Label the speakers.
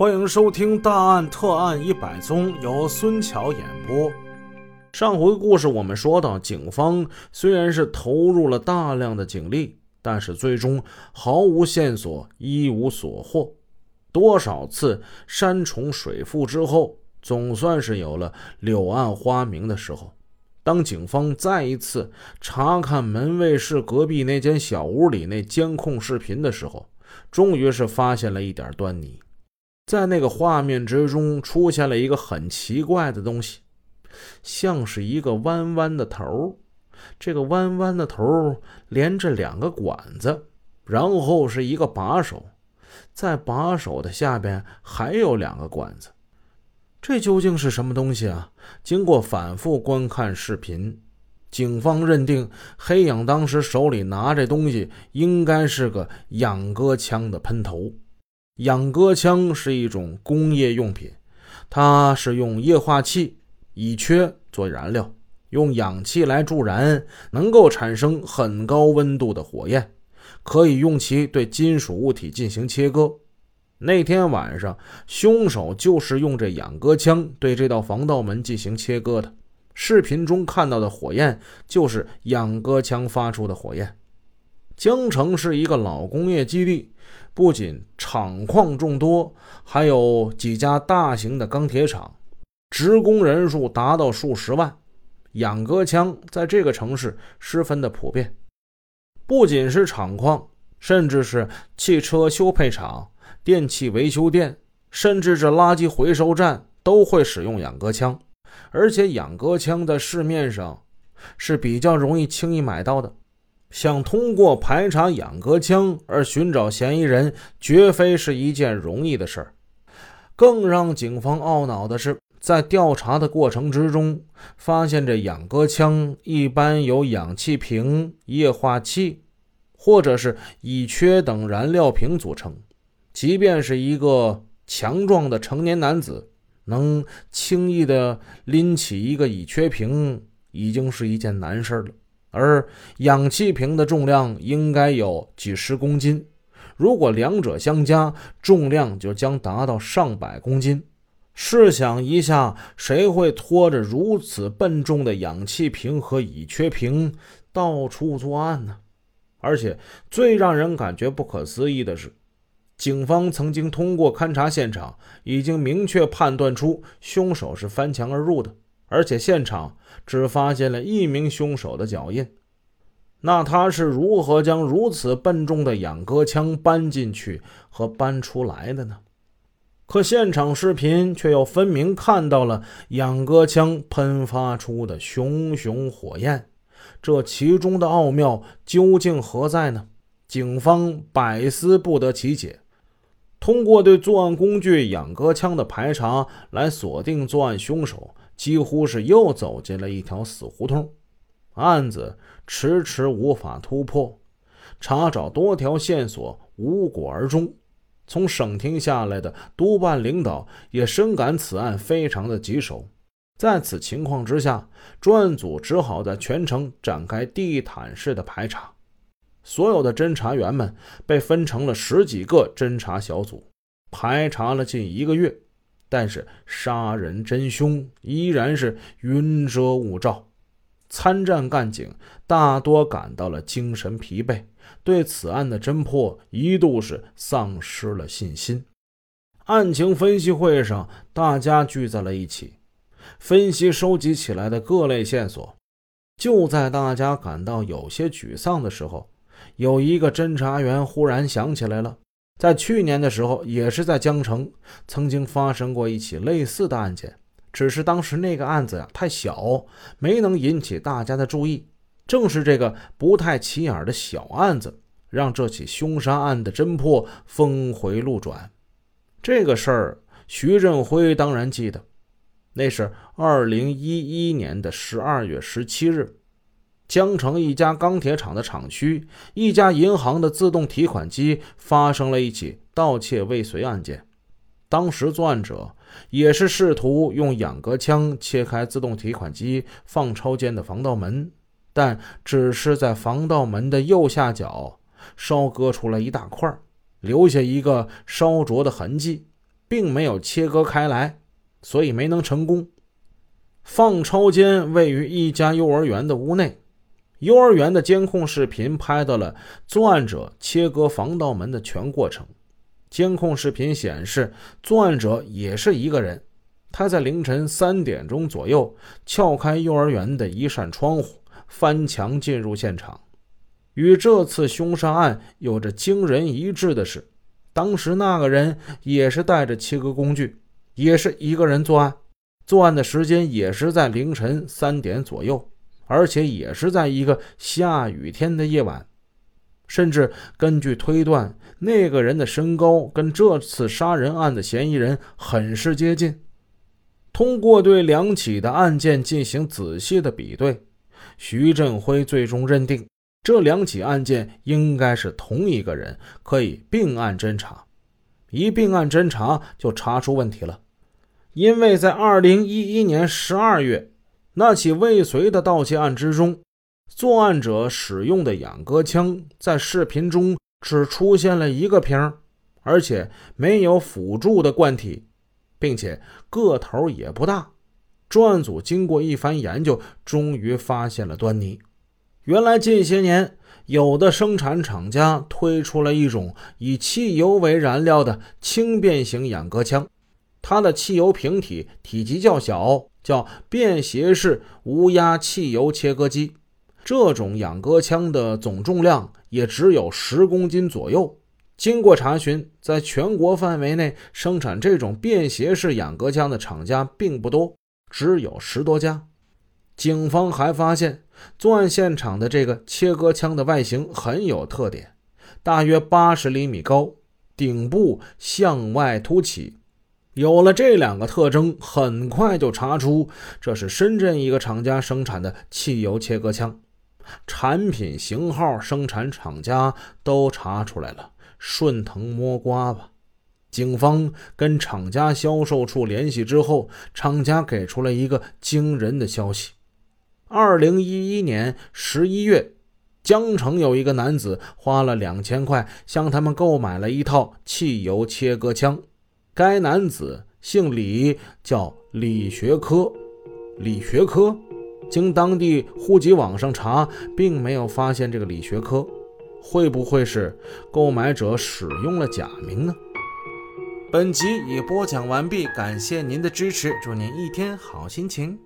Speaker 1: 欢迎收听《大案特案一百宗》，由孙桥演播。上回故事我们说到，警方虽然是投入了大量的警力，但是最终毫无线索，一无所获。多少次山重水复之后，总算是有了柳暗花明的时候。当警方再一次查看门卫室隔壁那间小屋里那监控视频的时候，终于是发现了一点端倪。在那个画面之中，出现了一个很奇怪的东西，像是一个弯弯的头这个弯弯的头连着两个管子，然后是一个把手，在把手的下边还有两个管子。这究竟是什么东西啊？经过反复观看视频，警方认定黑影当时手里拿这东西应该是个养鸽枪的喷头。养鸽枪是一种工业用品，它是用液化气乙炔做燃料，用氧气来助燃，能够产生很高温度的火焰，可以用其对金属物体进行切割。那天晚上，凶手就是用这养鸽枪对这道防盗门进行切割的。视频中看到的火焰就是养鸽枪发出的火焰。江城是一个老工业基地，不仅厂矿众多，还有几家大型的钢铁厂，职工人数达到数十万。养鸽枪在这个城市十分的普遍，不仅是厂矿，甚至是汽车修配厂。电器维修店，甚至这垃圾回收站都会使用养鸽枪，而且养鸽枪在市面上是比较容易轻易买到的。想通过排查养鸽枪而寻找嫌疑人，绝非是一件容易的事儿。更让警方懊恼的是，在调查的过程之中，发现这养鸽枪一般由氧气瓶、液化气，或者是乙炔等燃料瓶组成。即便是一个强壮的成年男子，能轻易的拎起一个乙炔瓶，已经是一件难事了。而氧气瓶的重量应该有几十公斤，如果两者相加，重量就将达到上百公斤。试想一下，谁会拖着如此笨重的氧气瓶和乙炔瓶到处作案呢？而且，最让人感觉不可思议的是。警方曾经通过勘察现场，已经明确判断出凶手是翻墙而入的，而且现场只发现了一名凶手的脚印。那他是如何将如此笨重的养鸽枪搬进去和搬出来的呢？可现场视频却又分明看到了养鸽枪喷发出的熊熊火焰，这其中的奥妙究竟何在呢？警方百思不得其解。通过对作案工具养鸽枪的排查来锁定作案凶手，几乎是又走进了一条死胡同，案子迟迟无法突破，查找多条线索无果而终。从省厅下来的督办领导也深感此案非常的棘手，在此情况之下，专案组只好在全城展开地毯式的排查。所有的侦查员们被分成了十几个侦查小组，排查了近一个月，但是杀人真凶依然是云遮雾罩。参战干警大多感到了精神疲惫，对此案的侦破一度是丧失了信心。案情分析会上，大家聚在了一起，分析收集起来的各类线索。就在大家感到有些沮丧的时候，有一个侦查员忽然想起来了，在去年的时候，也是在江城，曾经发生过一起类似的案件，只是当时那个案子呀太小，没能引起大家的注意。正是这个不太起眼的小案子，让这起凶杀案的侦破峰回路转。这个事儿，徐振辉当然记得，那是二零一一年的十二月十七日。江城一家钢铁厂的厂区，一家银行的自动提款机发生了一起盗窃未遂案件。当时作案者也是试图用养鸽枪切开自动提款机放钞间的防盗门，但只是在防盗门的右下角烧割出来一大块，留下一个烧灼的痕迹。并没有切割开来，所以没能成功。放钞间位于一家幼儿园的屋内，幼儿园的监控视频拍到了作案者切割防盗门的全过程。监控视频显示，作案者也是一个人，他在凌晨三点钟左右撬开幼儿园的一扇窗户，翻墙进入现场。与这次凶杀案有着惊人一致的是，当时那个人也是带着切割工具，也是一个人作案。作案的时间也是在凌晨三点左右，而且也是在一个下雨天的夜晚。甚至根据推断，那个人的身高跟这次杀人案的嫌疑人很是接近。通过对两起的案件进行仔细的比对，徐振辉最终认定这两起案件应该是同一个人，可以并案侦查。一并案侦查就查出问题了。因为在二零一一年十二月那起未遂的盗窃案之中，作案者使用的养鸽枪在视频中只出现了一个瓶，而且没有辅助的罐体，并且个头也不大。专案组经过一番研究，终于发现了端倪。原来近些年，有的生产厂家推出了一种以汽油为燃料的轻便型养鸽枪。它的汽油瓶体体积较小，叫便携式无压汽油切割机。这种养鸽枪的总重量也只有十公斤左右。经过查询，在全国范围内生产这种便携式养鸽枪的厂家并不多，只有十多家。警方还发现，作案现场的这个切割枪的外形很有特点，大约八十厘米高，顶部向外凸起。有了这两个特征，很快就查出这是深圳一个厂家生产的汽油切割枪，产品型号、生产厂家都查出来了，顺藤摸瓜吧。警方跟厂家销售处联系之后，厂家给出了一个惊人的消息：二零一一年十一月，江城有一个男子花了两千块向他们购买了一套汽油切割枪。该男子姓李，叫李学科。李学科，经当地户籍网上查，并没有发现这个李学科。会不会是购买者使用了假名呢？本集已播讲完毕，感谢您的支持，祝您一天好心情。